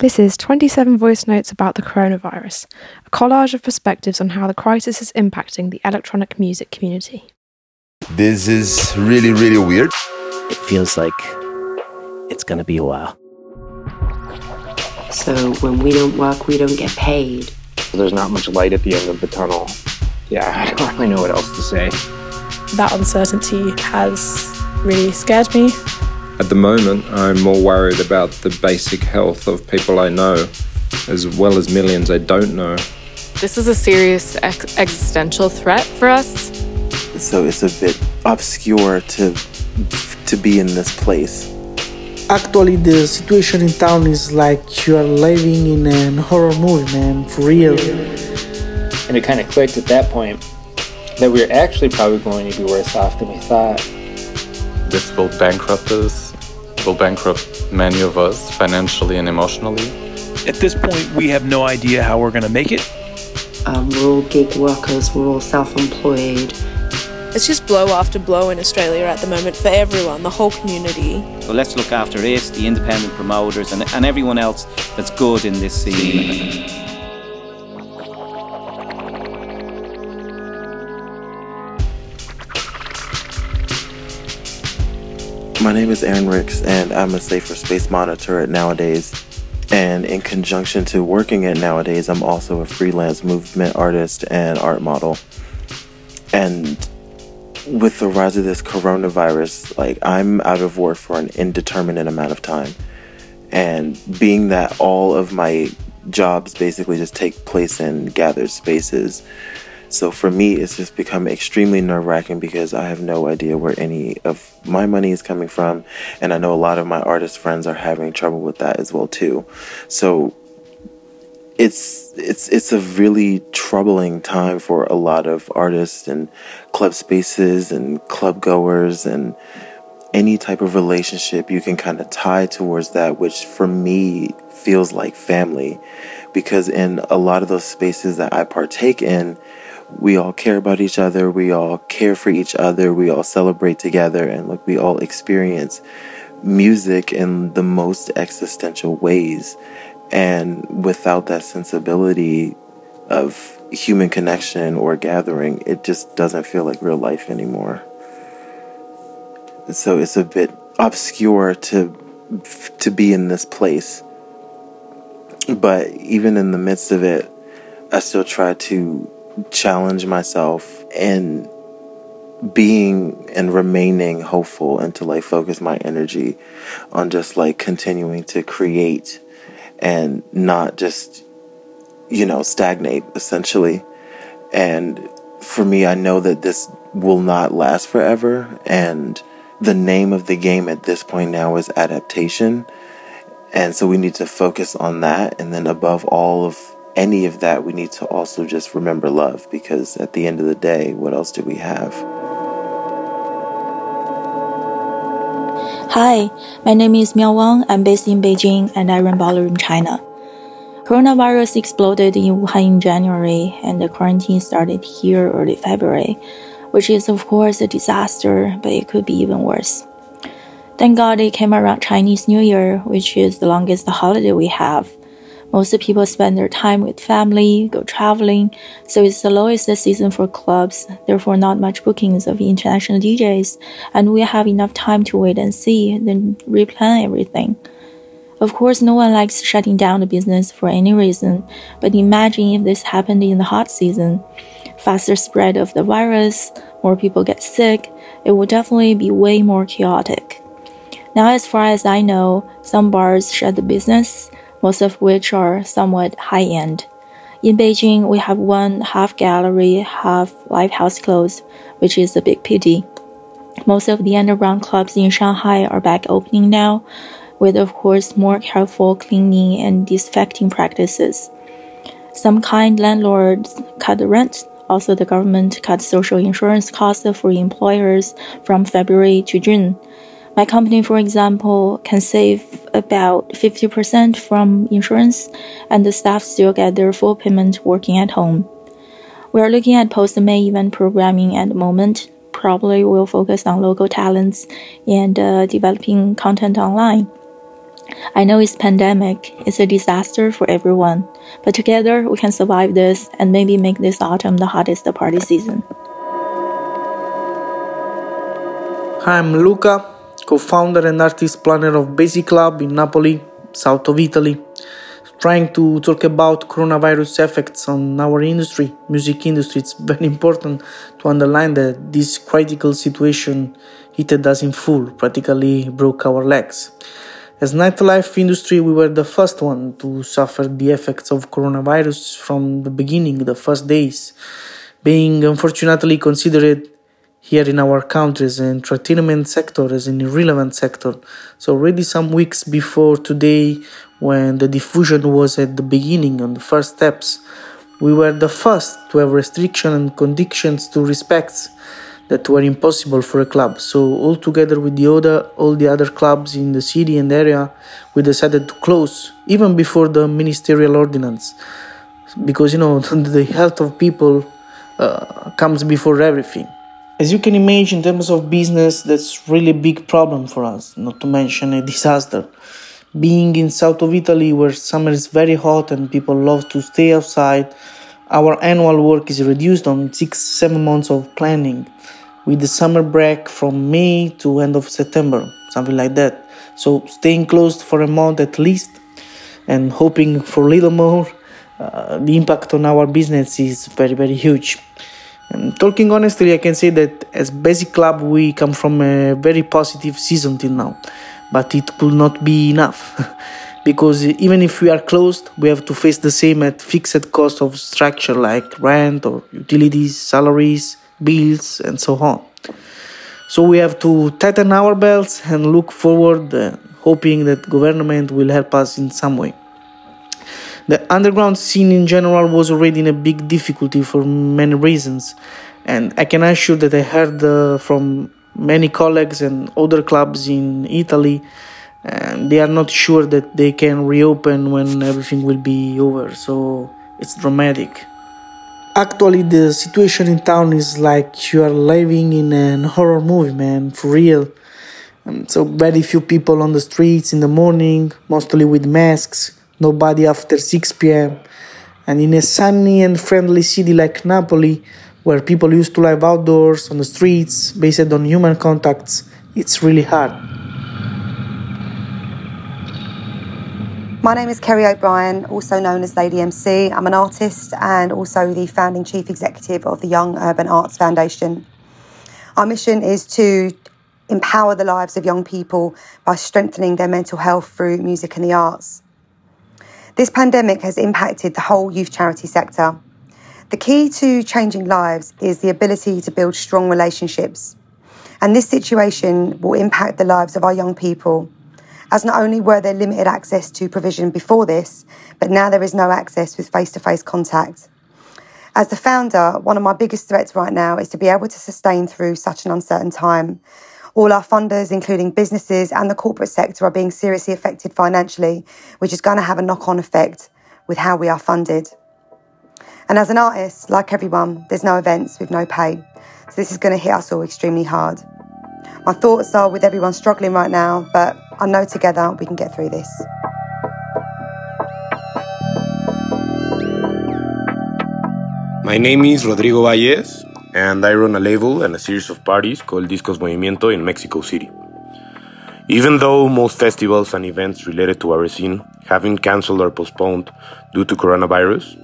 This is 27 voice notes about the coronavirus, a collage of perspectives on how the crisis is impacting the electronic music community. This is really, really weird. It feels like it's going to be a while. So when we don't work, we don't get paid. There's not much light at the end of the tunnel. Yeah, I don't really know what else to say. That uncertainty has really scared me. At the moment, I'm more worried about the basic health of people I know, as well as millions I don't know. This is a serious ex- existential threat for us. So it's a bit obscure to to be in this place. Actually, the situation in town is like you are living in a horror movie, man, for real. And it kind of clicked at that point that we are actually probably going to be worse off than we thought. This will bankrupt us will bankrupt many of us financially and emotionally. At this point, we have no idea how we're going to make it. Um, we're all gig workers, we're all self employed. It's just blow after blow in Australia at the moment for everyone, the whole community. So let's look after it, the independent promoters, and, and everyone else that's good in this scene. My name is Aaron Ricks, and I'm a safer space monitor at Nowadays. And in conjunction to working at Nowadays, I'm also a freelance movement artist and art model. And with the rise of this coronavirus, like I'm out of work for an indeterminate amount of time. And being that all of my jobs basically just take place in gathered spaces, so for me, it's just become extremely nerve wracking because I have no idea where any of my money is coming from. And I know a lot of my artist friends are having trouble with that as well too. So it's it's it's a really troubling time for a lot of artists and club spaces and club goers and any type of relationship you can kind of tie towards that which for me feels like family because in a lot of those spaces that I partake in we all care about each other, we all care for each other, we all celebrate together, and look, we all experience music in the most existential ways. And without that sensibility of human connection or gathering, it just doesn't feel like real life anymore. So it's a bit obscure to to be in this place. But even in the midst of it, I still try to challenge myself and being and remaining hopeful and to like focus my energy on just like continuing to create and not just you know stagnate essentially. And for me I know that this will not last forever and the name of the game at this point now is adaptation. And so we need to focus on that and then above all of any of that, we need to also just remember love because at the end of the day, what else do we have? Hi, my name is Miao Wang. I'm based in Beijing and I run Ballroom China. Coronavirus exploded in Wuhan in January and the quarantine started here early February, which is of course a disaster, but it could be even worse. Thank God it came around Chinese New Year, which is the longest holiday we have most people spend their time with family, go traveling, so it's the lowest season for clubs, therefore not much bookings of international DJs, and we have enough time to wait and see, then replan everything. Of course, no one likes shutting down the business for any reason, but imagine if this happened in the hot season. Faster spread of the virus, more people get sick, it would definitely be way more chaotic. Now, as far as I know, some bars shut the business, most of which are somewhat high end. In Beijing, we have one half gallery, half live house closed, which is a big pity. Most of the underground clubs in Shanghai are back opening now, with of course more careful cleaning and disinfecting practices. Some kind landlords cut the rent. Also, the government cut social insurance costs for employers from February to June. My company, for example, can save about 50% from insurance, and the staff still get their full payment working at home. We are looking at post May event programming at the moment. Probably will focus on local talents and uh, developing content online. I know it's pandemic, it's a disaster for everyone, but together we can survive this and maybe make this autumn the hottest party season. Hi, I'm Luca, co-founder and artist planner of Basic Club in Napoli, south of Italy, trying to talk about coronavirus effects on our industry, music industry. It's very important to underline that this critical situation hit us in full, practically broke our legs. As nightlife industry, we were the first one to suffer the effects of coronavirus from the beginning, the first days, being unfortunately considered here in our countries entertainment sector as an irrelevant sector. So already some weeks before today, when the diffusion was at the beginning on the first steps, we were the first to have restrictions and conditions to respect that were impossible for a club. So all together with the other all the other clubs in the city and area, we decided to close even before the ministerial ordinance, because you know the health of people uh, comes before everything. As you can imagine, in terms of business, that's really a big problem for us. Not to mention a disaster. Being in south of Italy, where summer is very hot and people love to stay outside, our annual work is reduced on six, seven months of planning with the summer break from May to end of September, something like that. So staying closed for a month at least and hoping for a little more, uh, the impact on our business is very, very huge. And talking honestly, I can say that as Basic Club, we come from a very positive season till now, but it could not be enough. because even if we are closed, we have to face the same at fixed cost of structure like rent or utilities, salaries, bills, and so on. So we have to tighten our belts and look forward, uh, hoping that government will help us in some way. The underground scene in general was already in a big difficulty for many reasons, and I can assure that I heard uh, from many colleagues and other clubs in Italy, and they are not sure that they can reopen when everything will be over. So it's dramatic. Actually the situation in town is like you are living in a horror movie man for real. Um, so very few people on the streets in the morning mostly with masks nobody after 6 p.m and in a sunny and friendly city like napoli where people used to live outdoors on the streets based on human contacts it's really hard My name is Kerry O'Brien, also known as Lady MC. I'm an artist and also the founding chief executive of the Young Urban Arts Foundation. Our mission is to empower the lives of young people by strengthening their mental health through music and the arts. This pandemic has impacted the whole youth charity sector. The key to changing lives is the ability to build strong relationships. And this situation will impact the lives of our young people as not only were there limited access to provision before this, but now there is no access with face to face contact. As the founder, one of my biggest threats right now is to be able to sustain through such an uncertain time. All our funders, including businesses and the corporate sector, are being seriously affected financially, which is going to have a knock on effect with how we are funded. And as an artist, like everyone, there's no events with no pay. So this is going to hit us all extremely hard. My thoughts are with everyone struggling right now, but I know together we can get through this. My name is Rodrigo Valles, and I run a label and a series of parties called Discos Movimiento in Mexico City. Even though most festivals and events related to our scene have been cancelled or postponed due to coronavirus,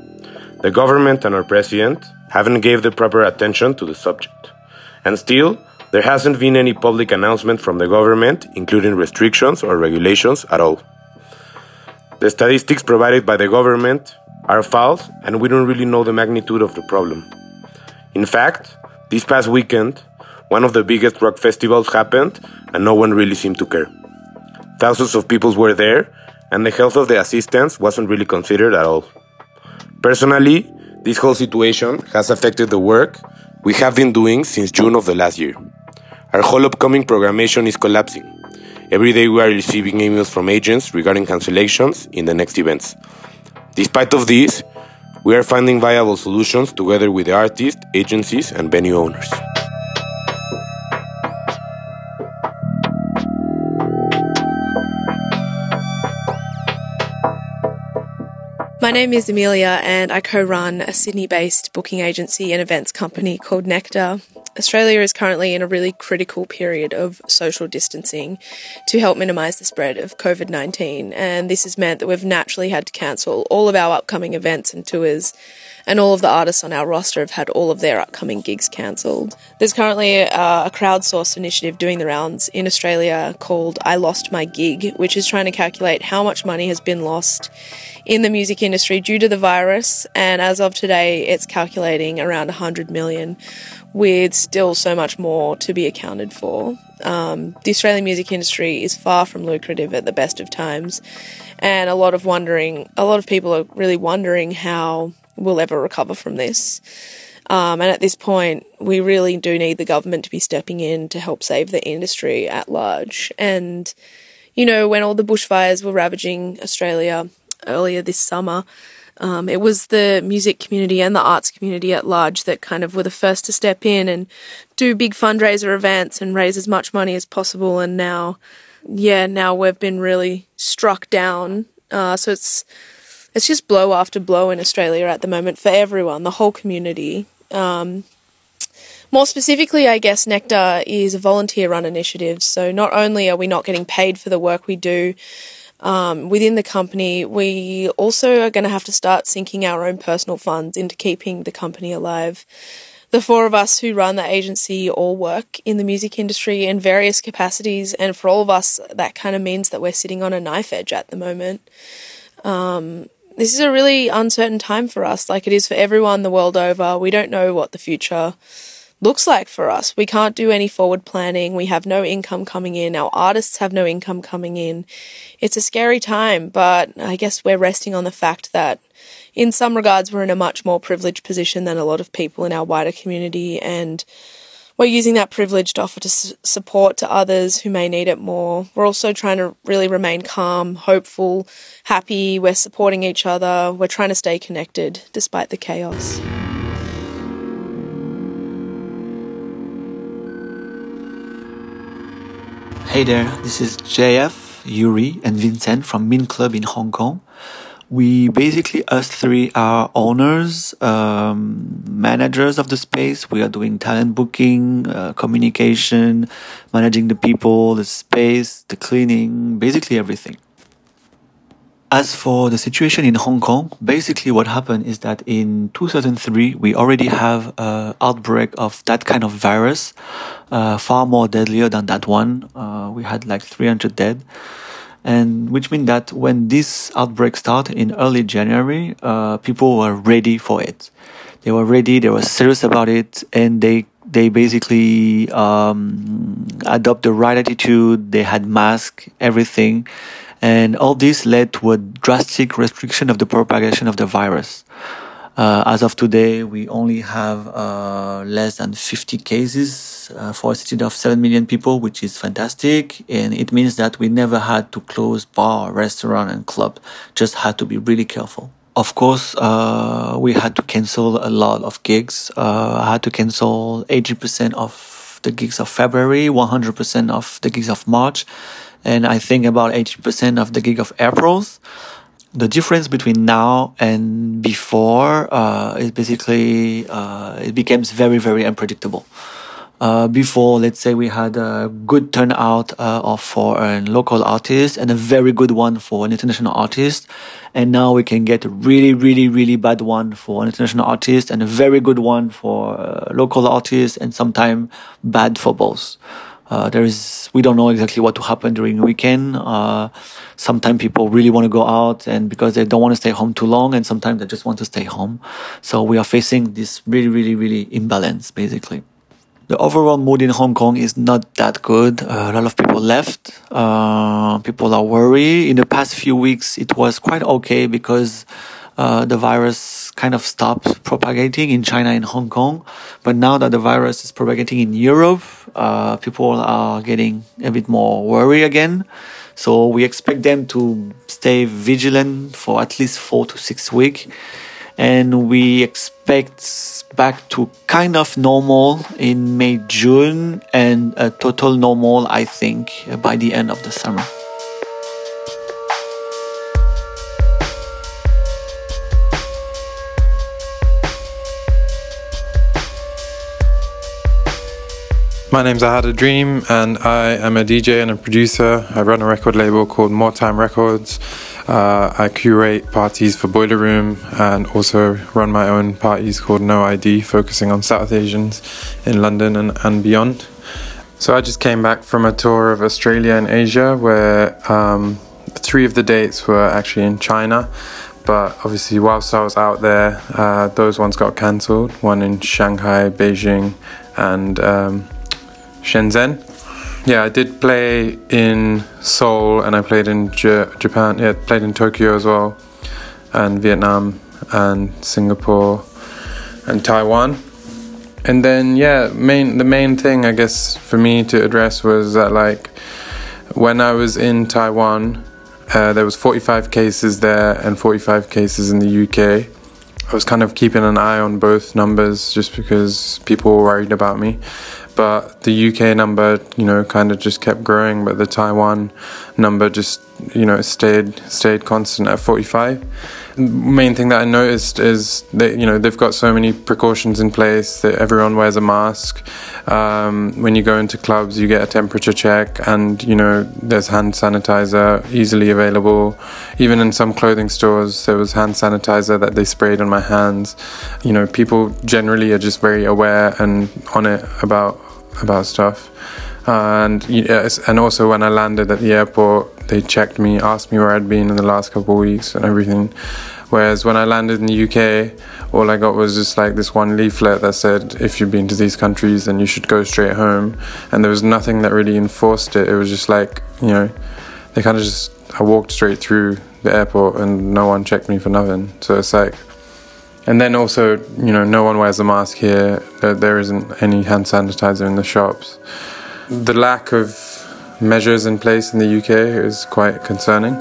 the government and our president haven't gave the proper attention to the subject. And still, there hasn't been any public announcement from the government, including restrictions or regulations at all. The statistics provided by the government are false, and we don't really know the magnitude of the problem. In fact, this past weekend, one of the biggest rock festivals happened, and no one really seemed to care. Thousands of people were there, and the health of the assistants wasn't really considered at all. Personally, this whole situation has affected the work we have been doing since June of the last year. Our whole upcoming programmation is collapsing. Every day we are receiving emails from agents regarding cancellations in the next events. Despite of this, we are finding viable solutions together with the artists, agencies, and venue owners. My name is Amelia, and I co run a Sydney based booking agency and events company called Nectar. Australia is currently in a really critical period of social distancing to help minimise the spread of COVID 19, and this has meant that we've naturally had to cancel all of our upcoming events and tours and all of the artists on our roster have had all of their upcoming gigs cancelled. There's currently a, a crowdsourced initiative doing the rounds in Australia called I Lost My Gig, which is trying to calculate how much money has been lost in the music industry due to the virus. And as of today, it's calculating around 100 million, with still so much more to be accounted for. Um, the Australian music industry is far from lucrative at the best of times, and a lot of wondering, a lot of people are really wondering how will ever recover from this. Um, and at this point, we really do need the government to be stepping in to help save the industry at large. And, you know, when all the bushfires were ravaging Australia earlier this summer, um, it was the music community and the arts community at large that kind of were the first to step in and do big fundraiser events and raise as much money as possible. And now, yeah, now we've been really struck down. Uh, so it's it's just blow after blow in Australia at the moment for everyone, the whole community. Um, more specifically, I guess Nectar is a volunteer run initiative. So not only are we not getting paid for the work we do um, within the company, we also are going to have to start sinking our own personal funds into keeping the company alive. The four of us who run the agency all work in the music industry in various capacities, and for all of us, that kind of means that we're sitting on a knife edge at the moment. Um, this is a really uncertain time for us, like it is for everyone the world over. We don't know what the future looks like for us. We can't do any forward planning. We have no income coming in. Our artists have no income coming in. It's a scary time, but I guess we're resting on the fact that in some regards we're in a much more privileged position than a lot of people in our wider community and we're using that privilege to offer to support to others who may need it more. We're also trying to really remain calm, hopeful, happy. We're supporting each other. We're trying to stay connected despite the chaos. Hey there, this is JF, Yuri, and Vincent from Mihn Club in Hong Kong we basically us three are owners um, managers of the space. We are doing talent booking uh, communication managing the people the space the cleaning basically everything. As for the situation in Hong Kong, basically what happened is that in 2003 we already have an outbreak of that kind of virus, uh, far more deadlier than that one. Uh, we had like 300 dead and which means that when this outbreak started in early January, uh, people were ready for it. They were ready. They were serious about it, and they they basically um, adopt the right attitude. They had masks, everything, and all this led to a drastic restriction of the propagation of the virus. Uh, as of today, we only have uh, less than 50 cases uh, for a city of 7 million people, which is fantastic. And it means that we never had to close bar, restaurant, and club, just had to be really careful. Of course, uh, we had to cancel a lot of gigs. Uh, I had to cancel 80% of the gigs of February, 100% of the gigs of March, and I think about 80% of the gig of April's the difference between now and before uh, is basically uh, it becomes very very unpredictable. Uh, before, let's say we had a good turnout uh, of for a local artist and a very good one for an international artist, and now we can get a really really really bad one for an international artist and a very good one for a local artist, and sometimes bad for both. Uh, there is we don't know exactly what to happen during weekend. Uh, sometimes people really want to go out, and because they don't want to stay home too long, and sometimes they just want to stay home. So we are facing this really, really, really imbalance, basically. The overall mood in Hong Kong is not that good. Uh, a lot of people left. Uh, people are worried. In the past few weeks, it was quite okay because uh, the virus kind of stopped propagating in China and Hong Kong. But now that the virus is propagating in Europe, uh, people are getting a bit more worried again. So we expect them to stay vigilant for at least four to six weeks. And we expect back to kind of normal in May, June, and a total normal, I think, by the end of the summer. My name's Ahadadream, and I am a DJ and a producer. I run a record label called More Time Records. Uh, I curate parties for Boiler Room and also run my own parties called No ID, focusing on South Asians in London and, and beyond. So I just came back from a tour of Australia and Asia where um, three of the dates were actually in China. But obviously, whilst I was out there, uh, those ones got cancelled. One in Shanghai, Beijing, and um, Shenzhen. Yeah, I did play in Seoul and I played in J- Japan. Yeah, played in Tokyo as well, and Vietnam, and Singapore, and Taiwan. And then yeah, main the main thing I guess for me to address was that like when I was in Taiwan, uh, there was 45 cases there and 45 cases in the UK. I was kind of keeping an eye on both numbers just because people were worried about me. But the UK number, you know, kind of just kept growing, but the Taiwan number just, you know, stayed stayed constant at 45. Main thing that I noticed is that you know they've got so many precautions in place that everyone wears a mask. Um, when you go into clubs, you get a temperature check, and you know there's hand sanitizer easily available. Even in some clothing stores, there was hand sanitizer that they sprayed on my hands. You know, people generally are just very aware and on it about about stuff. And yes, and also when I landed at the airport, they checked me, asked me where I'd been in the last couple of weeks and everything. Whereas when I landed in the UK, all I got was just like this one leaflet that said, if you've been to these countries, then you should go straight home. And there was nothing that really enforced it. It was just like, you know, they kind of just, I walked straight through the airport and no one checked me for nothing. So it's like, and then also, you know, no one wears a mask here. There isn't any hand sanitizer in the shops. The lack of measures in place in the UK is quite concerning.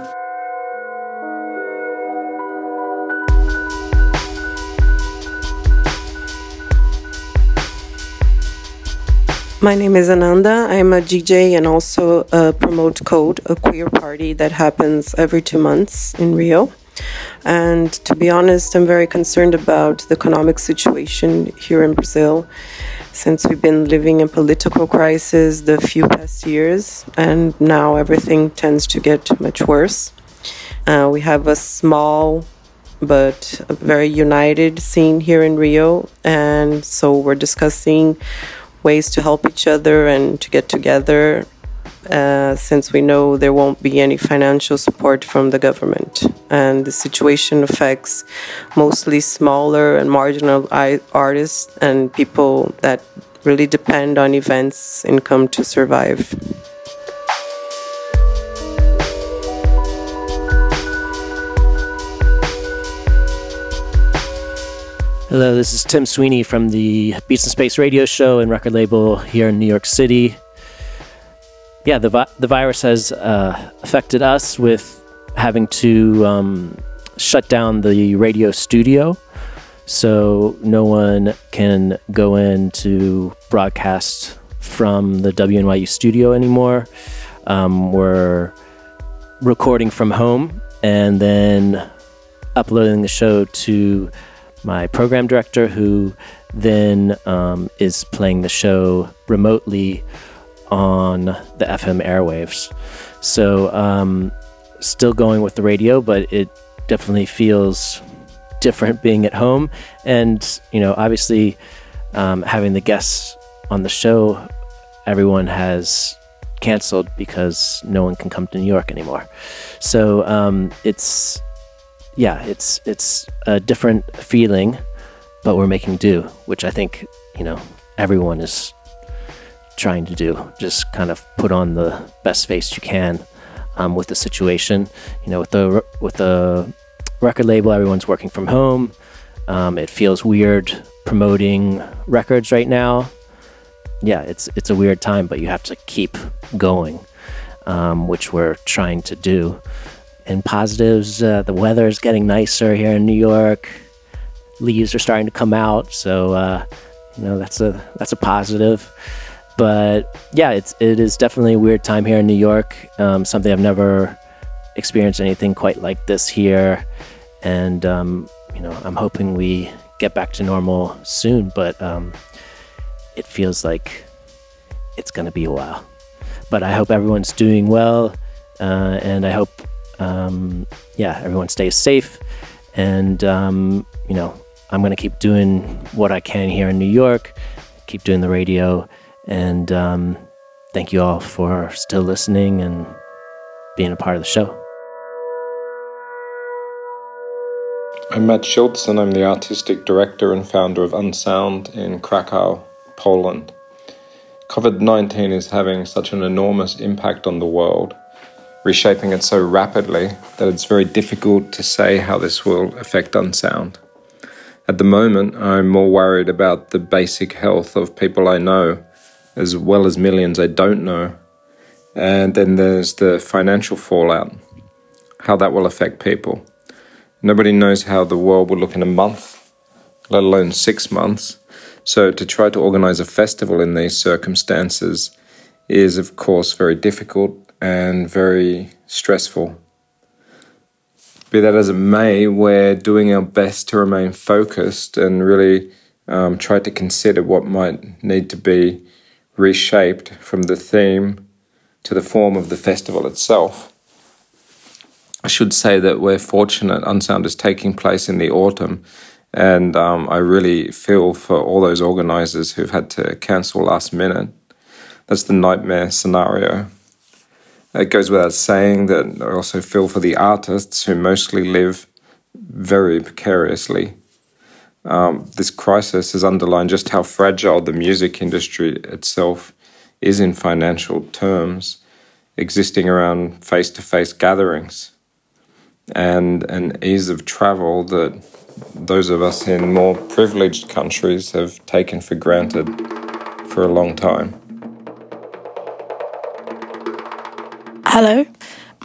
My name is Ananda. I'm a DJ and also a Promote Code, a queer party that happens every two months in Rio. And to be honest, I'm very concerned about the economic situation here in Brazil since we've been living in political crisis the few past years, and now everything tends to get much worse. Uh, we have a small but very united scene here in Rio, and so we're discussing ways to help each other and to get together uh, since we know there won't be any financial support from the government. And the situation affects mostly smaller and marginal artists and people that really depend on events income to survive. Hello, this is Tim Sweeney from the Beats in Space radio show and record label here in New York City yeah, the vi- the virus has uh, affected us with having to um, shut down the radio studio, so no one can go in to broadcast from the WNYU studio anymore. Um, we're recording from home and then uploading the show to my program director, who then um, is playing the show remotely on the FM airwaves. So, um, still going with the radio, but it definitely feels different being at home. And, you know, obviously, um, having the guests on the show, everyone has canceled because no one can come to New York anymore. So, um, it's, yeah, it's, it's a different feeling, but we're making do, which I think, you know, everyone is trying to do. Just kind of put on the best face you can um, with the situation. You know, with the with the record label, everyone's working from home. Um, it feels weird promoting records right now. Yeah, it's it's a weird time, but you have to keep going, um, which we're trying to do. And positives, uh, the weather is getting nicer here in New York. Leaves are starting to come out, so uh, you know that's a that's a positive but yeah, it's it is definitely a weird time here in New York. Um, something I've never experienced anything quite like this here, and um, you know I'm hoping we get back to normal soon. But um, it feels like it's to be a while. But I hope everyone's doing well, uh, and I hope, um, yeah, everyone stays safe. And, um, you know, I'm to keep doing what I can here in New York, keep doing the radio, and um, thank you all for still listening and being a part of the show. I'm Mat Schulz, and I'm the artistic director and founder of Unsound in Krakow, Poland. COVID 19 is having such an enormous impact on the world, reshaping it so rapidly that it's very difficult to say how this will affect Unsound. At the moment, I'm more worried about the basic health of people I know, as well as millions I don't know. And then there's the financial fallout, how that will affect people. Nobody knows how the world will look in a month, let alone six months. So, to try to organize a festival in these circumstances is, of course, very difficult and very stressful. Be that as it may, we're doing our best to remain focused and really um, try to consider what might need to be reshaped from the theme to the form of the festival itself. I should say that we're fortunate Unsound is taking place in the autumn, and um, I really feel for all those organisers who've had to cancel last minute. That's the nightmare scenario. It goes without saying that I also feel for the artists who mostly live very precariously. Um, this crisis has underlined just how fragile the music industry itself is in financial terms, existing around face to face gatherings and an ease of travel that those of us in more privileged countries have taken for granted for a long time. Hello,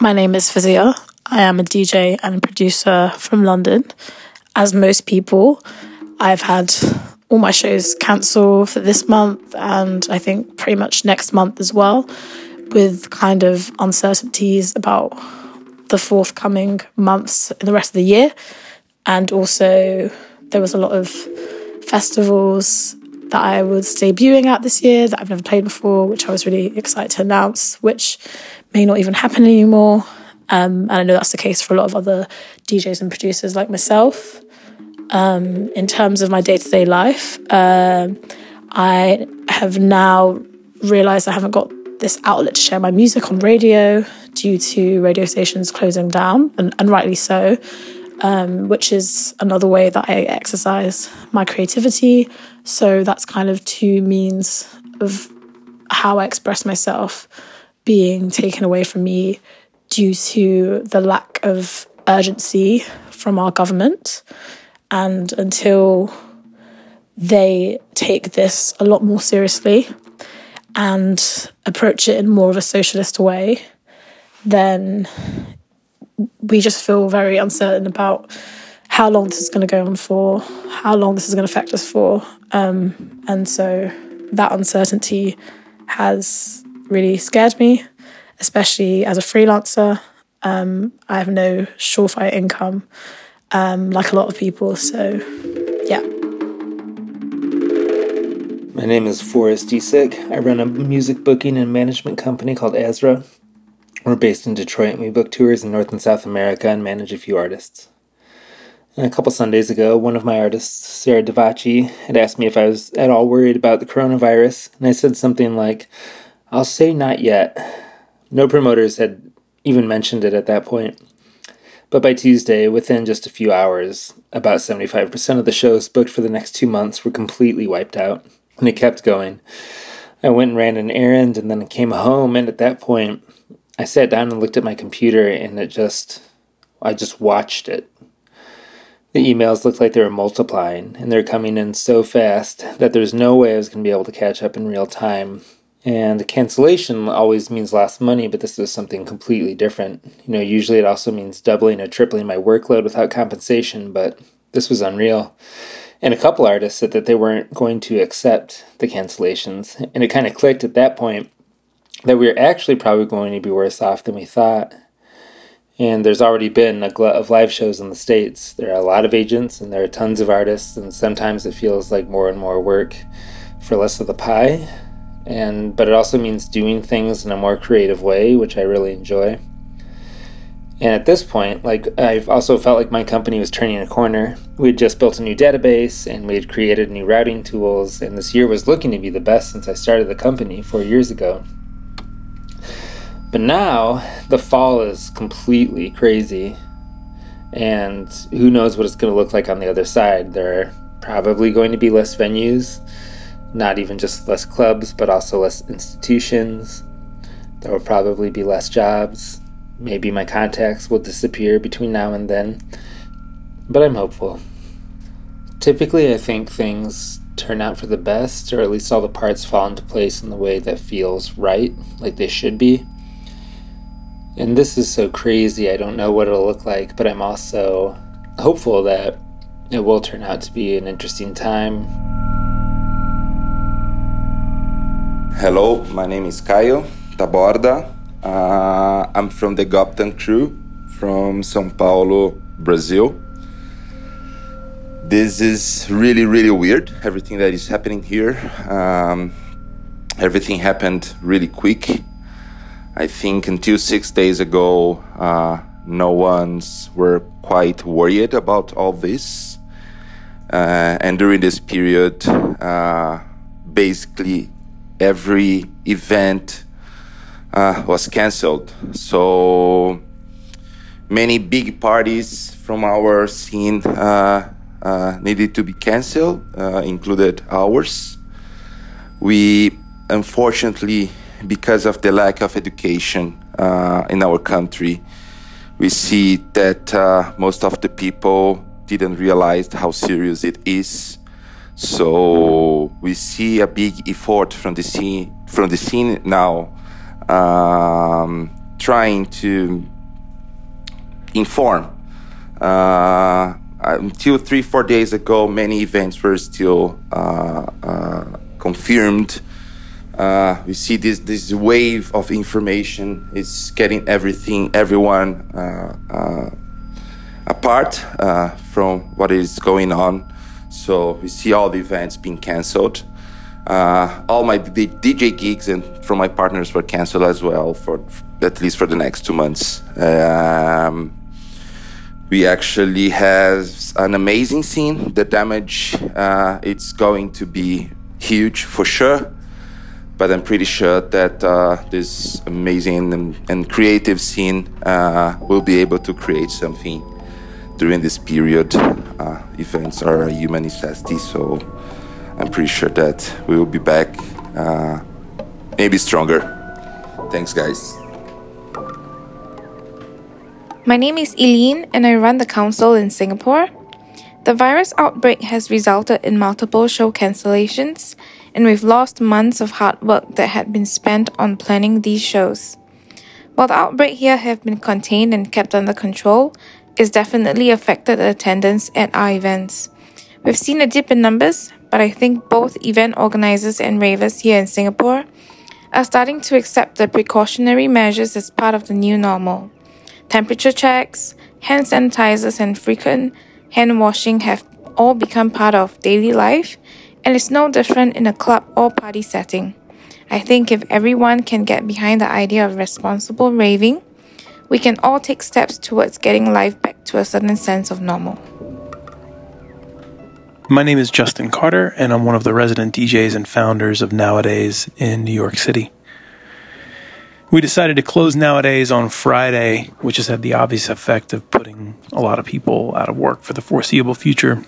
my name is Fauzia. I am a DJ and producer from London. As most people, I've had all my shows cancel for this month and I think pretty much next month as well, with kind of uncertainties about the forthcoming months in the rest of the year. And also, there was a lot of festivals that I was debuting at this year that I've never played before, which I was really excited to announce, which may not even happen anymore. Um, and I know that's the case for a lot of other DJs and producers like myself. Um, in terms of my day to day life, uh, I have now realized I haven't got this outlet to share my music on radio due to radio stations closing down, and, and rightly so, um, which is another way that I exercise my creativity. So that's kind of two means of how I express myself being taken away from me due to the lack of urgency from our government. And until they take this a lot more seriously and approach it in more of a socialist way, then we just feel very uncertain about how long this is going to go on for, how long this is going to affect us for. Um, and so that uncertainty has really scared me, especially as a freelancer. Um, I have no surefire income, um, like a lot of people. So, yeah. My name is Forrest Esick. I run a music booking and management company called Ezra. We're based in Detroit and we book tours in North and South America and manage a few artists. And a couple Sundays ago, one of my artists, Sarah Davachi, had asked me if I was at all worried about the coronavirus, and I said something like, I'll say not yet. No promoters had even mentioned it at that point. But by Tuesday, within just a few hours, about 75% of the shows booked for the next two months were completely wiped out and it kept going. I went and ran an errand and then I came home and at that point I sat down and looked at my computer and it just I just watched it. The emails looked like they were multiplying and they're coming in so fast that there's no way I was going to be able to catch up in real time. And cancellation always means lost money, but this was something completely different. You know, usually it also means doubling or tripling my workload without compensation, but this was unreal. And a couple artists said that they weren't going to accept the cancellations. And it kind of clicked at that point that we are actually probably going to be worse off than we thought. And there's already been a glut of live shows in the States. There are a lot of agents and there are tons of artists, and sometimes it feels like more and more work for less of the pie. And but it also means doing things in a more creative way, which I really enjoy. And at this point, like I've also felt like my company was turning a corner. We had just built a new database and we had created new routing tools, and this year was looking to be the best since I started the company four years ago. But now the fall is completely crazy, and who knows what it's going to look like on the other side. There are probably going to be less venues, not even just less clubs, but also less institutions. There will probably be less jobs Maybe my contacts will disappear between now and then, but I'm hopeful. Typically, I think things turn out for the best, or at least all the parts fall into place in the way that feels right, like they should be. And this is so crazy, I don't know what it'll look like, but I'm also hopeful that it will turn out to be an interesting time. Hello, my name is Caio Taborda. Uh, I'm from the Gop Tun crew from São Paulo, Brazil. This is really, really weird, everything that is happening here. Um, everything happened really quick. I think until six days ago, uh, no one's were quite worried about all this. Uh, and during this period, uh, basically every event uh, was cancelled. So many big parties from our scene uh, uh, needed to be cancelled, uh, included ours. We, unfortunately, because of the lack of education uh, in our country, we see that uh, most of the people didn't realize how serious it is. So we see a big effort from the scene from the scene now um, trying to inform. Uh, until three, four days ago, many events were still uh, uh, confirmed. Uh, we see this this wave of information is getting everything, everyone uh, uh, apart from what is going on. So we see all the events being cancelled uh, all my DJ gigs and from my partners were canceled as well for at least for the next two months. Um, we actually have an amazing scene. The damage uh, it's going to be huge for sure, but I'm pretty sure that uh, this amazing and, and creative scene uh, will be able to create something during this period. Uh, events are a human necessity, so I'm pretty sure that we will be back, uh, maybe stronger. Thanks, guys. My name is Eileen, and I run the council in Singapore. The virus outbreak has resulted in multiple show cancellations, and we've lost months of hard work that had been spent on planning these shows. While the outbreak here have been contained and kept under control, it's definitely affected attendance at our events. We've seen a dip in numbers, but I think both event organizers and ravers here in Singapore are starting to accept the precautionary measures as part of the new normal. Temperature checks, hand sanitizers, and frequent hand washing have all become part of daily life, and it's no different in a club or party setting. I think if everyone can get behind the idea of responsible raving, we can all take steps towards getting life back to a certain sense of normal. My name is Justin Carter, and I'm one of the resident DJs and founders of Nowadays in New York City. We decided to close Nowadays on Friday, which has had the obvious effect of putting a lot of people out of work for the foreseeable future,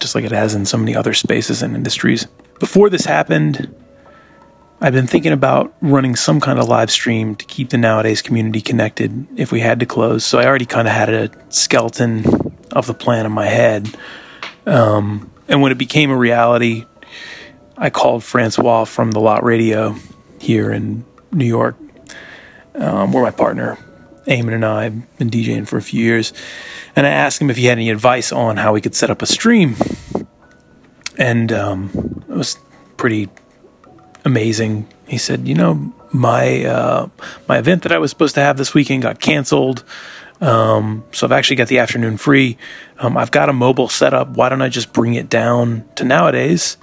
just like it has in so many other spaces and industries. Before this happened, I've been thinking about running some kind of live stream to keep the Nowadays community connected if we had to close. So I already kind of had a skeleton of the plan in my head um, and when it became a reality, I called Francois from the Lot Radio here in New York, um, where my partner Eamon and I have been DJing for a few years, and I asked him if he had any advice on how we could set up a stream. And um, it was pretty amazing. He said, "You know, my uh, my event that I was supposed to have this weekend got canceled." Um, so I've actually got the afternoon free. Um, I've got a mobile setup. Why don't I just bring it down to nowadays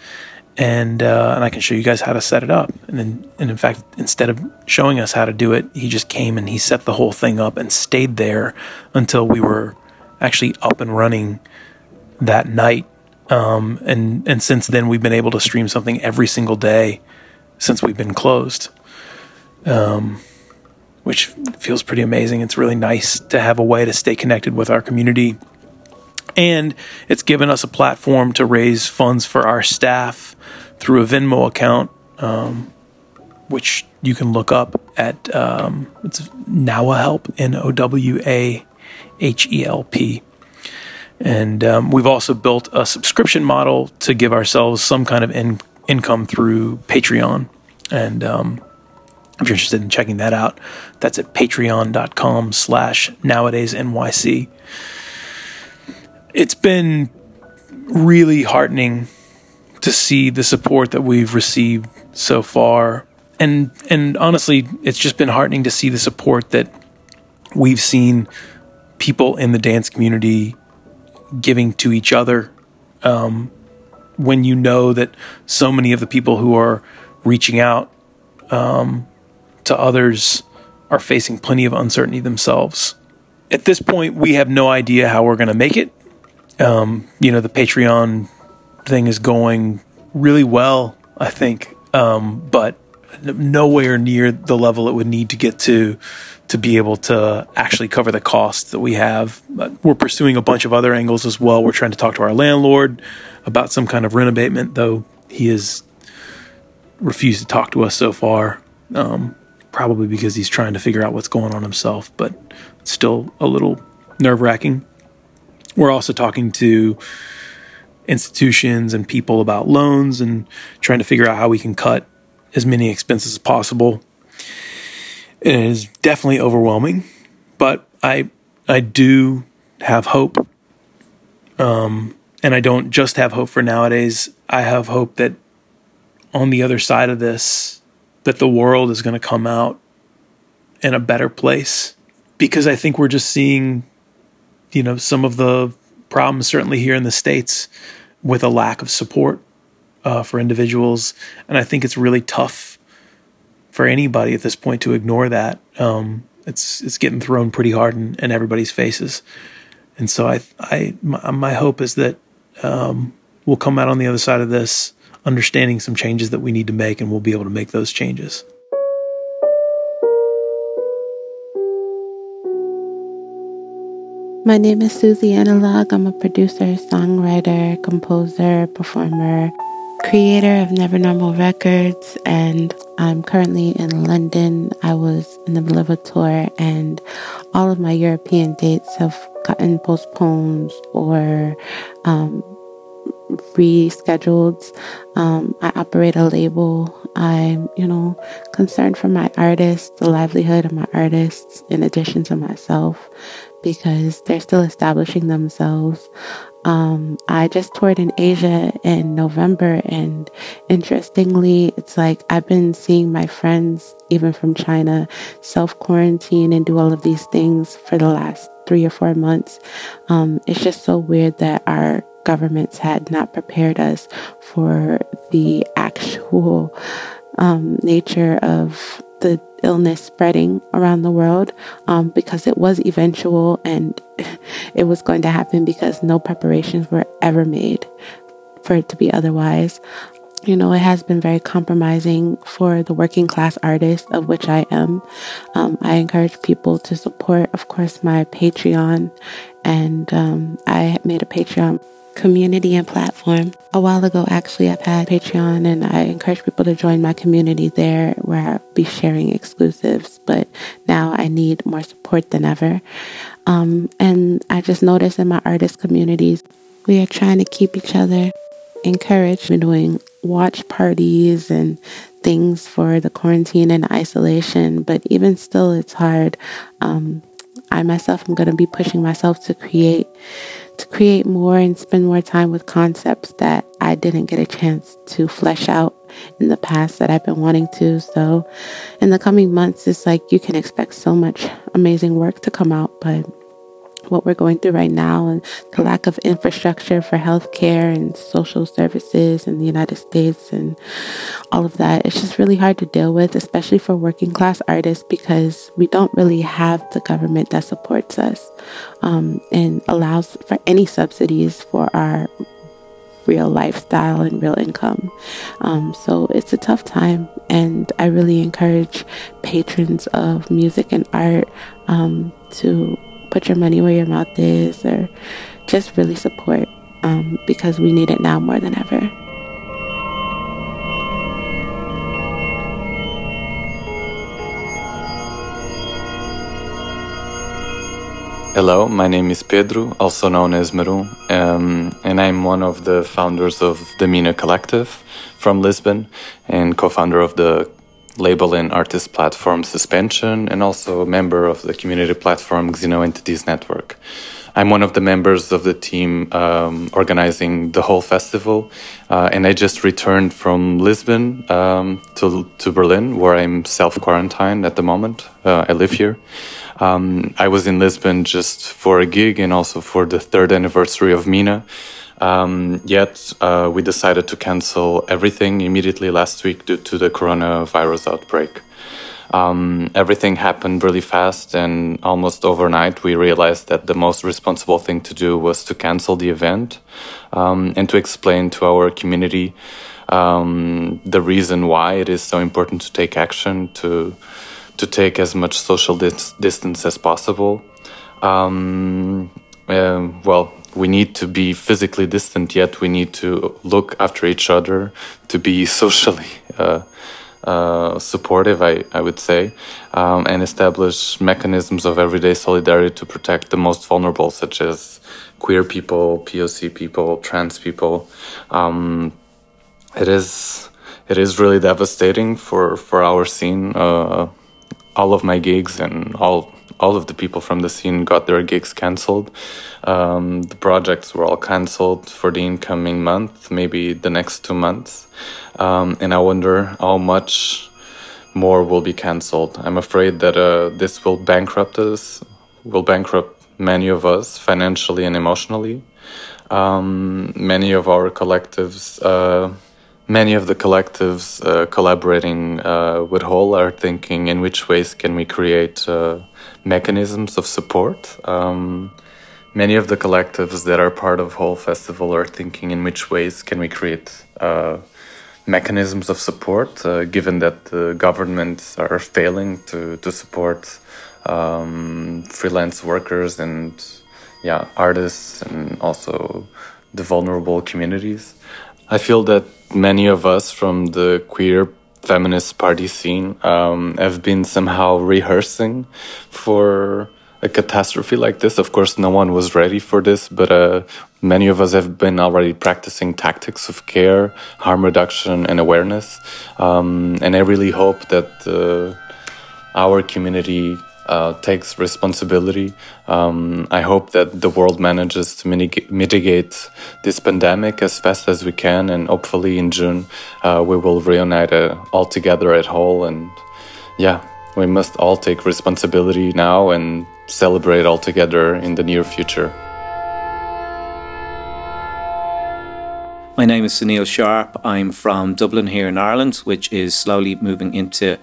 and uh, and I can show you guys how to set it up. And then, and in fact, instead of showing us how to do it, he just came and he set the whole thing up and stayed there until we were actually up and running that night. Um, and and since then, we've been able to stream something every single day since we've been closed, um, which feels pretty amazing. It's really nice to have a way to stay connected with our community. And it's given us a platform to raise funds for our staff through a Venmo account, um, which you can look up at um, it's Nowa Help N O W A H E L P. And um, we've also built a subscription model to give ourselves some kind of in- income through Patreon. And um, if you're interested in checking that out, that's at patreon.com slash nowadays NYC. It's been really heartening to see the support that we've received so far. And and honestly, it's just been heartening to see the support that we've seen people in the dance community giving to each other. Um, when you know that so many of the people who are reaching out um, to others are facing plenty of uncertainty themselves. At this point, we have no idea how we're going to make it. Um, you know, the Patreon thing is going really well, I think, um, but nowhere near the level it would need to get to to be able to actually cover the costs that we have. We're pursuing a bunch of other angles as well. We're trying to talk to our landlord about some kind of rent abatement, though he has refused to talk to us so far. Um, probably because he's trying to figure out what's going on himself, but it's still a little nerve wracking. We're also talking to institutions and people about loans and trying to figure out how we can cut as many expenses as possible. It is definitely overwhelming, but I I do have hope. Um, and I don't just have hope for nowadays. I have hope that on the other side of this, that the world is going to come out in a better place because I think we're just seeing, you know, some of the problems certainly here in the states with a lack of support uh, for individuals, and I think it's really tough for anybody at this point to ignore that. Um, it's it's getting thrown pretty hard in, in, everybody's faces, and so I I my, my hope is that um, we'll come out on the other side of this understanding some changes that we need to make, and we'll be able to make those changes. My name is Suzi Analogue. I'm a producer, songwriter, composer, performer, creator of Never Normal Records, and I'm currently in London. I was in the a tour, and all of my European dates have gotten postponed or um, rescheduled. Um, I operate a label. I'm, you know, concerned for my artists, the livelihood of my artists, in addition to myself, because they're still establishing themselves. Um, I just toured in Asia in November, and interestingly, it's like I've been seeing my friends, even from China, self quarantine and do all of these things for the last three or four months. Um, it's just so weird that our governments had not prepared us for the actual um, nature of the illness spreading around the world um, because it was eventual and it was going to happen because no preparations were ever made for it to be otherwise. You know, it has been very compromising for the working class artist, of which I am. Um, I encourage people to support, of course, my Patreon, and um, I made a Patreon community and platform. A while ago, actually, I've had Patreon and I encourage people to join my community there where I'll be sharing exclusives. But now I need more support than ever. Um, and I just noticed in my artist communities, we are trying to keep each other encouraged. We're doing watch parties and things for the quarantine and isolation, but even still, it's hard. Um, I myself am going to be pushing myself to create to create more and spend more time with concepts that I didn't get a chance to flesh out in the past that I've been wanting to. So, in the coming months, it's like you can expect so much amazing work to come out, but what we're going through right now and the lack of infrastructure for healthcare and social services in the United States and all of that. It's just really hard to deal with, especially for working class artists, because we don't really have the government that supports us um, and allows for any subsidies for our real lifestyle and real income. Um, so it's a tough time, and I really encourage patrons of music and art um, to put your money where your mouth is or just really support um, because we need it now more than ever. Hello, my name is Pedro, also known as Maru, um, and I'm one of the founders of the Mina Collective from Lisbon and co founder of the label and artist platform Suspension and also a member of the community platform Xeno Entities Network. I'm one of the members of the team um, organizing the whole festival, uh, and I just returned from Lisbon um, to, to Berlin, where I'm self quarantined at the moment. Uh, I live here. Um, I was in Lisbon just for a gig and also for the third anniversary of Mina. Um, yet uh, we decided to cancel everything immediately last week due to the coronavirus outbreak. Um, everything happened really fast, and almost overnight, we realized that the most responsible thing to do was to cancel the event um, and to explain to our community um, the reason why it is so important to take action to to take as much social dis- distance as possible. Um, uh, well, we need to be physically distant, yet we need to look after each other to be socially. Uh, uh, supportive, I, I would say, um, and establish mechanisms of everyday solidarity to protect the most vulnerable, such as queer people, POC people, trans people. Um, it is it is really devastating for for our scene. Uh, all of my gigs and all all of the people from the scene got their gigs cancelled. Um, the projects were all cancelled for the incoming month, maybe the next two months. Um, and I wonder how much more will be cancelled. I'm afraid that uh, this will bankrupt us, will bankrupt many of us financially and emotionally. Um, many of our collectives. Uh, many of the collectives uh, collaborating uh, with Whole are thinking in which ways can we create uh, mechanisms of support. Um, many of the collectives that are part of Whole Festival are thinking in which ways can we create uh, mechanisms of support, uh, given that the governments are failing to, to support um, freelance workers and yeah artists and also the vulnerable communities. I feel that many of us from the queer feminist party scene um, have been somehow rehearsing for a catastrophe like this. Of course, no one was ready for this, but uh, many of us have been already practicing tactics of care, harm reduction, and awareness. Um, and I really hope that uh, our community uh, takes responsibility. Um, I hope that the world manages to mitigate this pandemic as fast as we can, and hopefully in June uh, we will reunite uh, all together at Whole. And yeah, we must all take responsibility now and celebrate all together in the near future. My name is Sunil Sharpe. I'm from Dublin here in Ireland, which is slowly moving into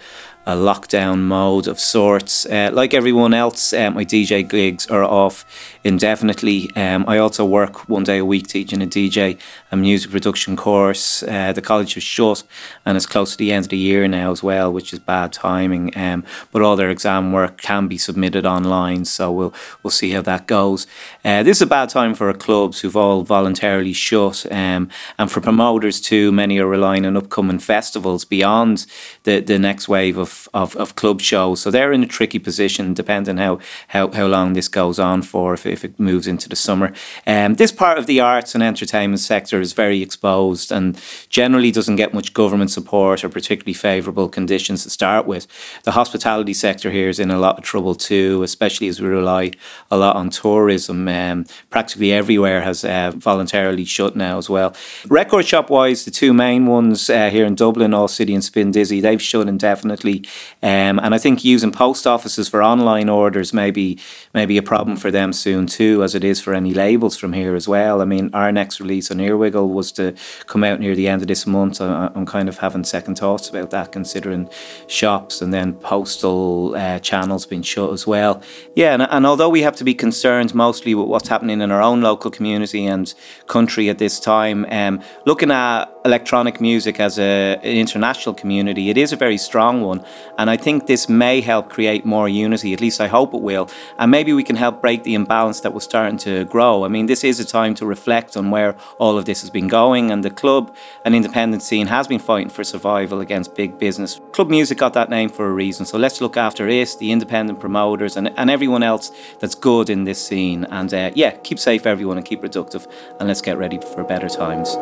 a lockdown mode of sorts. Uh, like everyone else, um, my DJ gigs are off indefinitely. Um, I also work one day a week teaching a DJ a music production course. Uh, the college is shut and it's close to the end of the year now as well, which is bad timing. Um, but all their exam work can be submitted online, so we'll we'll see how that goes. Uh, this is a bad time for our clubs who've all voluntarily shut, um, and for promoters too. Many are relying on upcoming festivals beyond the, the next wave of of, of, club shows. So they're in a tricky position, depending how how, how long this goes on for, if, if it moves into the summer. Um, this part of the arts and entertainment sector is very exposed and generally doesn't get much government support or particularly favourable conditions to start with. The hospitality sector here is in a lot of trouble too, especially as we rely a lot on tourism. Um, practically everywhere has uh, voluntarily shut now as well. Record shop wise, the two main ones uh, here in Dublin, All City and Spindizzy, they've shut indefinitely Um, and I think using post offices for online orders may be, may be a problem for them soon too, as it is for any labels from here as well. I mean, our next release on Earwiggle was to come out near the end of this month. I, I'm kind of having second thoughts about that, considering shops and then postal uh, channels being shut as well. Yeah, and, and although we have to be concerned mostly with what's happening in our own local community and country at this time, um, looking at electronic music as a, an international community, it is a very strong one. And I think this may help create more unity, at least I hope it will. And maybe we can help break the imbalance that was starting to grow. I mean, this is a time to reflect on where all of this has been going. And the club and independent scene has been fighting for survival against big business. Club music got that name for a reason. So let's look after it, the independent promoters, and, and everyone else that's good in this scene. And uh, yeah, keep safe, everyone, and keep productive. And let's get ready for better times.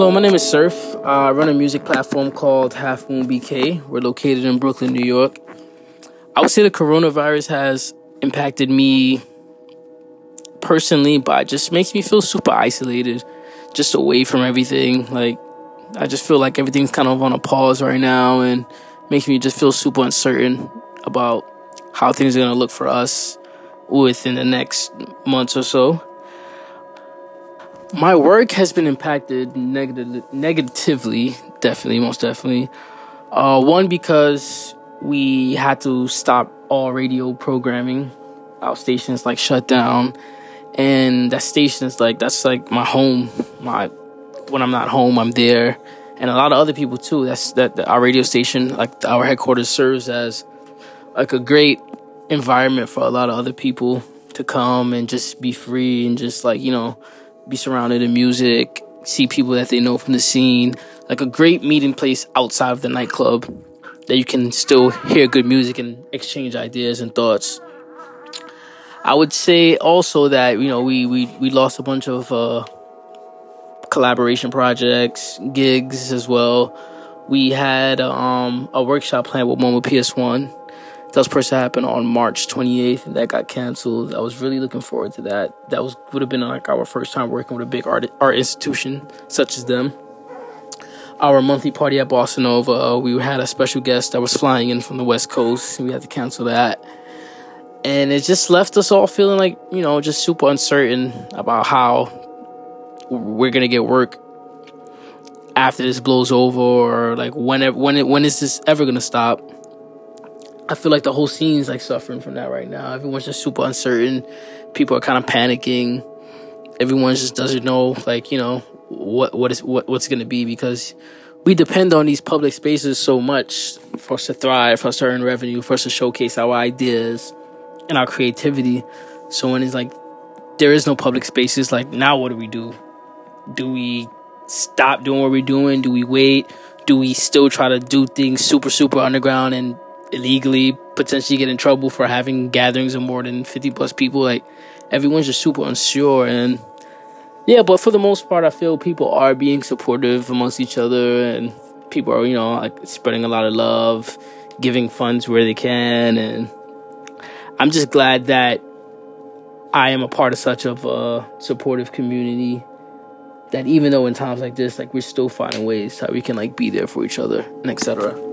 Hello, my name is Surf. I run a music platform called Half Moon BK. We're located in Brooklyn, New York. I would say the coronavirus has impacted me personally, but it just makes me feel super isolated, just away from everything. Like, I just feel like everything's kind of on a pause right now and makes me just feel super uncertain about how things are going to look for us within the next months or so. My work has been impacted negative, negatively, definitely, most definitely. Uh, one, because we had to stop all radio programming. Our stations like shut down, and that station is like that's like my home. My when I'm not home, I'm there, and a lot of other people too. That's that, that our radio station, like our headquarters, serves as like a great environment for a lot of other people to come and just be free and just like you know be surrounded in music, see people that they know from the scene, like a great meeting place outside of the nightclub that you can still hear good music and exchange ideas and thoughts. I would say also that you know we we, we lost a bunch of uh, collaboration projects, gigs as well. We had um, a workshop planned with MoMA PS1 that was supposed to happen on March 28th, and that got canceled. I was really looking forward to that. That was would have been like our first time working with a big art art institution such as them. Our monthly party at Bossa Nova, uh, we had a special guest that was flying in from the West Coast, we had to cancel that. And it just left us all feeling like you know just super uncertain about how we're gonna get work after this blows over, or like whenever when it when is this ever gonna stop? I feel like the whole scene's like suffering from that right now. Everyone's just super uncertain. People are kind of panicking. Everyone just doesn't know, like you know, what what is what what's gonna be because we depend on these public spaces so much for us to thrive, for us to earn revenue, for us to showcase our ideas and our creativity. So when it's like there is no public spaces, like now what do we do? Do we stop doing what we're doing? Do we wait? Do we still try to do things super super underground and illegally potentially get in trouble for having gatherings of more than 50 plus people. Like everyone's just super unsure and yeah but for the most part i feel people are being supportive amongst each other and people are you know like spreading a lot of love giving funds where they can. And i'm just glad that i am a part of such of a supportive community that even though in times like this like we're still finding ways how we can like be there for each other and etc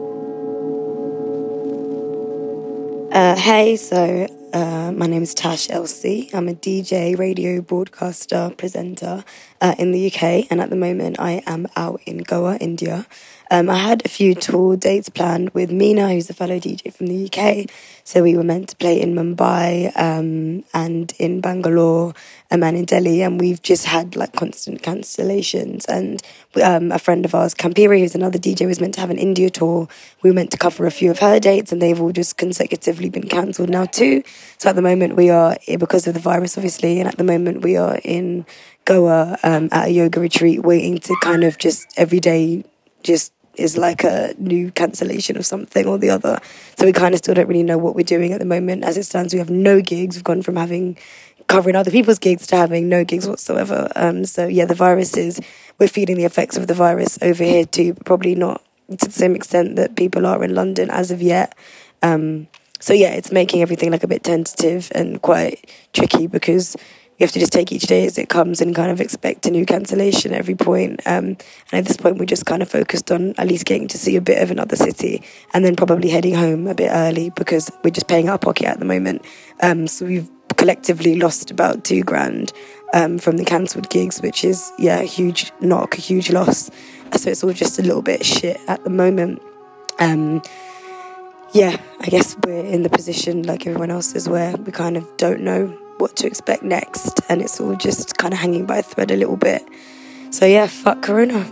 Uh, hey, so uh, my name is Tash LC. I'm a DJ, radio broadcaster, presenter uh, in the UK, and at the moment I am out in Goa, India. Um, I had a few tour dates planned with Mina, who's a fellow DJ from the UK. So we were meant to play in Mumbai um, and in Bangalore um, man in Delhi, and we've just had like constant cancellations. And um, a friend of ours, Kampire, who's another DJ, was meant to have an India tour. We were meant to cover a few of her dates, and they've all just consecutively been cancelled now too. So at the moment we are because of the virus, obviously, and at the moment we are in Goa um, at a yoga retreat, waiting to kind of just every day just is like a new cancellation of something or the other. So we kind of still don't really know what we're doing at the moment. As it stands, we have no gigs. We've gone from having covering other people's gigs to having no gigs whatsoever. Um, so yeah, the virus is we're feeling the effects of the virus over here too, but probably not to the same extent that people are in London as of yet. Um, so yeah, it's making everything like a bit tentative and quite tricky because you have to just take each day as it comes and kind of expect a new cancellation at every point. Um, and at this point, we're just kind of focused on at least getting to see a bit of another city and then probably heading home a bit early because we're just paying our pocket at the moment. Um, so we've collectively lost about two grand um, from the cancelled gigs, which is, yeah, a huge knock, a huge loss. So it's all just a little bit shit at the moment. Um, yeah, I guess we're in the position like everyone else is where we kind of don't know what to expect next, and it's all just kind of hanging by a thread a little bit. So, yeah, fuck Corona.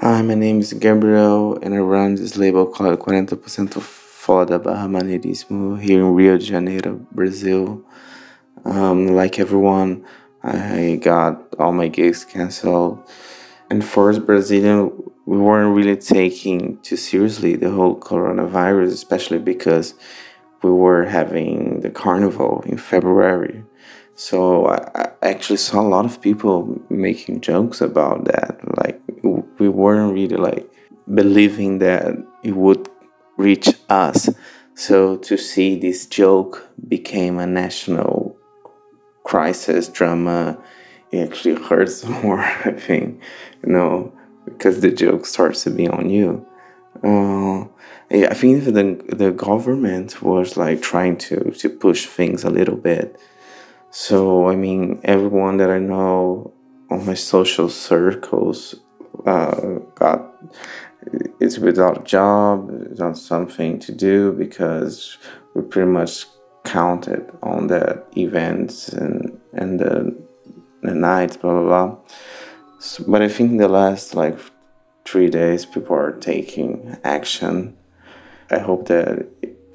Hi, my name is Gabriel, and I run this label called 40% of Foda Bahamanerismo here in Rio de Janeiro, Brazil. Um, like everyone, I got all my gigs canceled. And for us Brazilian, we weren't really taking too seriously the whole coronavirus, especially because we were having the carnival in February. So I, actually saw a lot of people making jokes about that. Like we weren't really like believing that it would reach us. So to see this joke became a national crisis drama, it actually hurts more, I think, you know, because the joke starts to be on you. Uh, I think if the the government was like trying to to push things a little bit. So I mean, everyone that I know on my social circles uh, got is without a job, without something to do because we pretty much counted on the events and and the the nights, blah blah blah. So, but I think the last like three days, people are taking action. I hope that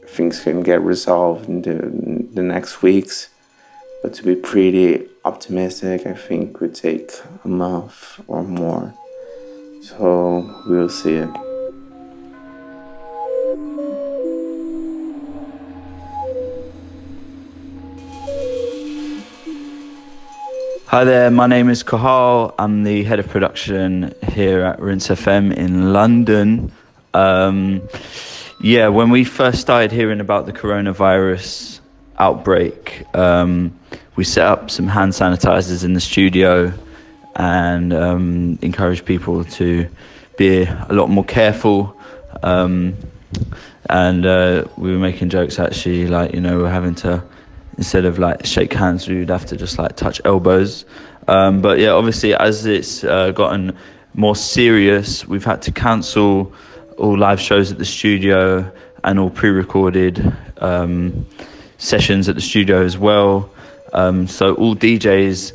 things can get resolved in the, in the next weeks. But to be pretty optimistic, I think would take a month or more. So we'll see it. Hi there, my name is Kahal. I'm the head of production here at Rinse FM in London. Um, yeah, when we first started hearing about the coronavirus outbreak, um, we set up some hand sanitizers in the studio and um, encouraged people to be a lot more careful. Um, and uh, we were making jokes actually, like, you know, we're having to instead of like shake hands, we would have to just like touch elbows. Um, but yeah, obviously, as it's uh, gotten more serious, we've had to cancel all live shows at the studio and all pre-recorded um, sessions at the studio as well. Um, so all DJs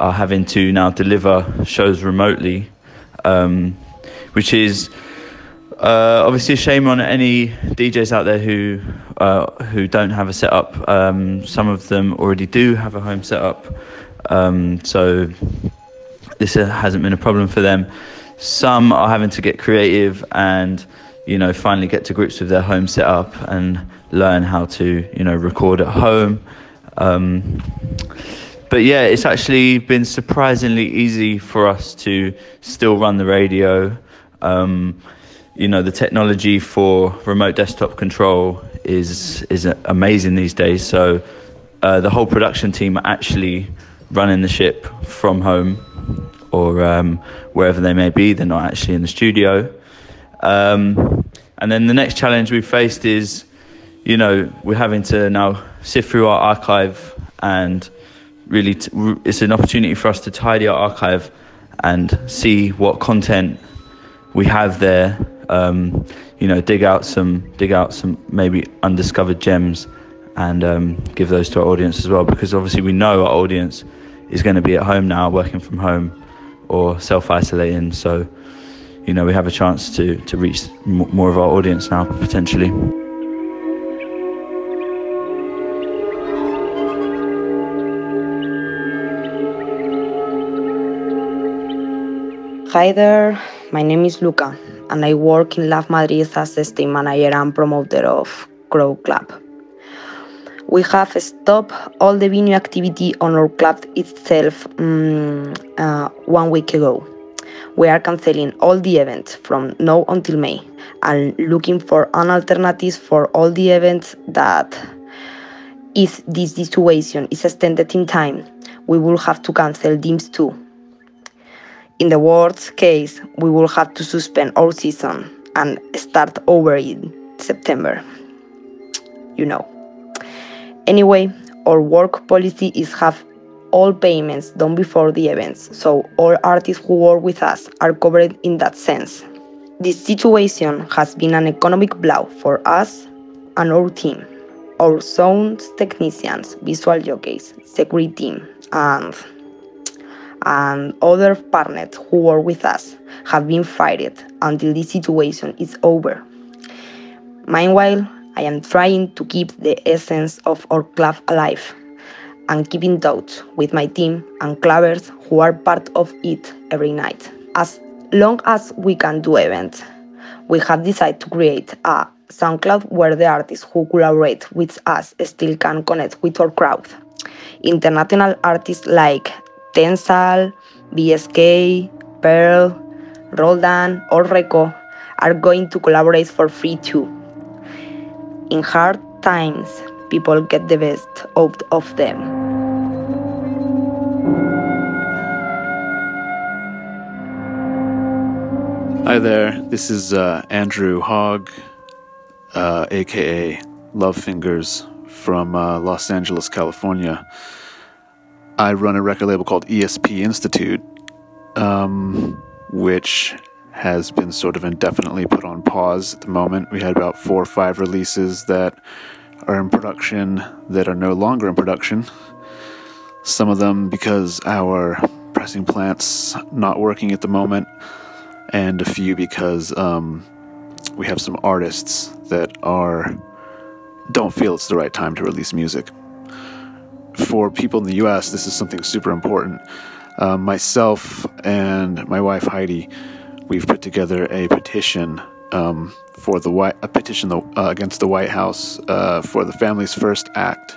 are having to now deliver shows remotely, um, which is uh, obviously, a shame on any DJs out there who uh, who don't have a setup. Um, some of them already do have a home setup, um, so this uh, hasn't been a problem for them. Some are having to get creative and you know finally get to grips with their home setup and learn how to you know record at home. Um, but yeah, it's actually been surprisingly easy for us to still run the radio. Um, you know the technology for remote desktop control is is amazing these days. So uh, the whole production team are actually running the ship from home or um, wherever they may be. They're not actually in the studio. Um, and then the next challenge we've faced is, you know, we're having to now sift through our archive and really t- it's an opportunity for us to tidy our archive and see what content we have there um, you know, dig out some, dig out some maybe undiscovered gems, and um, give those to our audience as well. Because obviously we know our audience is going to be at home now, working from home, or self-isolating. So, you know, we have a chance to to reach more of our audience now potentially. Hi there, my name is Luca and I work in Love Madrid as the stage manager and promoter of Crow Club. We have stopped all the venue activity on our club itself um, uh, one week ago. We are canceling all the events from now until May and looking for an alternative for all the events that if this situation is extended in time, we will have to cancel these too. In the worst case, we will have to suspend our season and start over in September. You know. Anyway, our work policy is have all payments done before the events, so all artists who work with us are covered in that sense. This situation has been an economic blow for us and our team, our sound technicians, visual jockeys, security team, and and other partners who work with us have been fighting until this situation is over. Meanwhile, I am trying to keep the essence of our club alive and keep in touch with my team and clubbers who are part of it every night. As long as we can do events, we have decided to create a SoundCloud where the artists who collaborate with us still can connect with our crowd. International artists like Tensal, BSK, Pearl, Roldan, or Reco are going to collaborate for free too. In hard times, people get the best out of them. Hi there, this is uh, Andrew Hogg, uh, aka Lovefingers from uh, Los Angeles, California. I run a record label called ESP Institute, um, which has been sort of indefinitely put on pause at the moment. We had about four or five releases that are in production that are no longer in production. Some of them because our pressing plant's not working at the moment, and a few because um, we have some artists that are don't feel it's the right time to release music. For people in the U.S., this is something super important. Uh, myself and my wife Heidi, we've put together a petition um, for the White, a petition the, uh, against the White House uh, for the Families First Act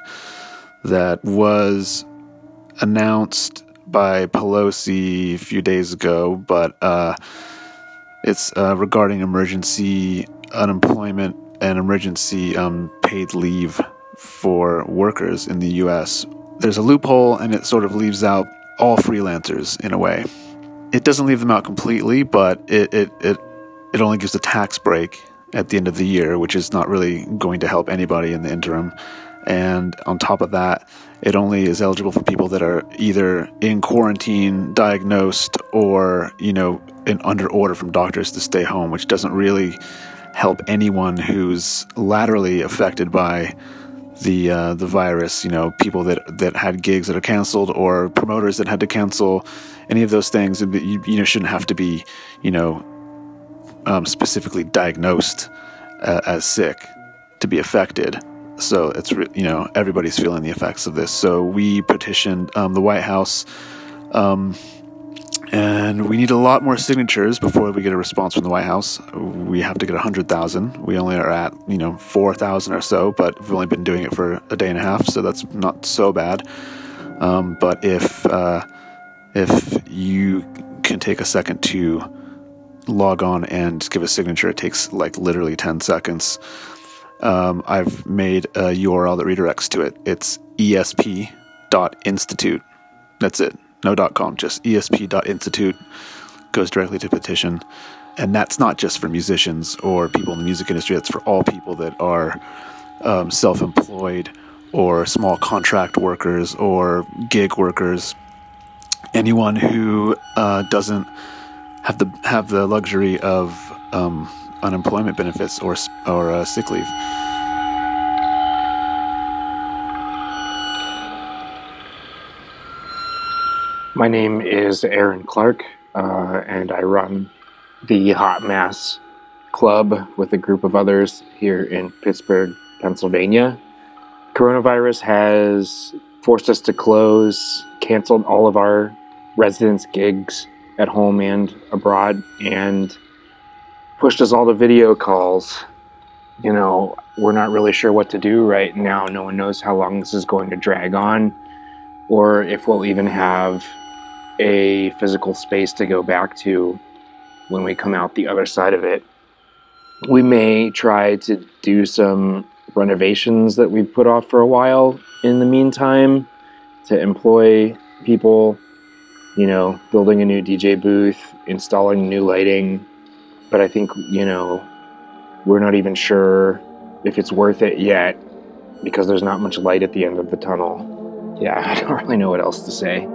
that was announced by Pelosi a few days ago, but uh, it's uh, regarding emergency unemployment and emergency um, paid leave for workers in the U.S. There's a loophole, and it sort of leaves out all freelancers in a way. It doesn't leave them out completely, but it it it, it only gives a tax break at the end of the year, which is not really going to help anybody in the interim. And on top of that, it only is eligible for people that are either in quarantine, diagnosed, or you know, in under order from doctors to stay home, which doesn't really help anyone who's laterally affected by the uh, the virus. You know, people that that had gigs that are canceled or promoters that had to cancel any of those things. You, you know, shouldn't have to be you know um, specifically diagnosed uh, as sick to be affected. So it's you know everybody's feeling the effects of this. So we petitioned um, the White House. Um, and we need a lot more signatures before we get a response from the White House. We have to get 100,000. We only are at, you know, 4,000 or so, but we've only been doing it for a day and a half, so that's not so bad. Um, but if uh, if you can take a second to log on and give a signature, it takes like literally 10 seconds. Um, I've made a URL that redirects to it. It's esp.institute. That's it no .com, just esp.institute goes directly to petition. And that's not just for musicians or people in the music industry, that's for all people that are um, self employed or small contract workers or gig workers. Anyone who uh, doesn't have the have the luxury of um, unemployment benefits or or uh, sick leave. My name is Aaron Clark, uh, and I run the Hot Mass Club with a group of others here in Pittsburgh, Pennsylvania. Coronavirus has forced us to close, canceled all of our residents' gigs at home and abroad, and pushed us all to video calls. You know, we're not really sure what to do right now. No one knows how long this is going to drag on, or if we'll even have a physical space to go back to when we come out the other side of it. We may try to do some renovations that we've put off for a while in the meantime to employ people, you know, building a new DJ booth, installing new lighting. But I think, you know, we're not even sure if it's worth it yet because there's not much light at the end of the tunnel. Yeah, I don't really know what else to say.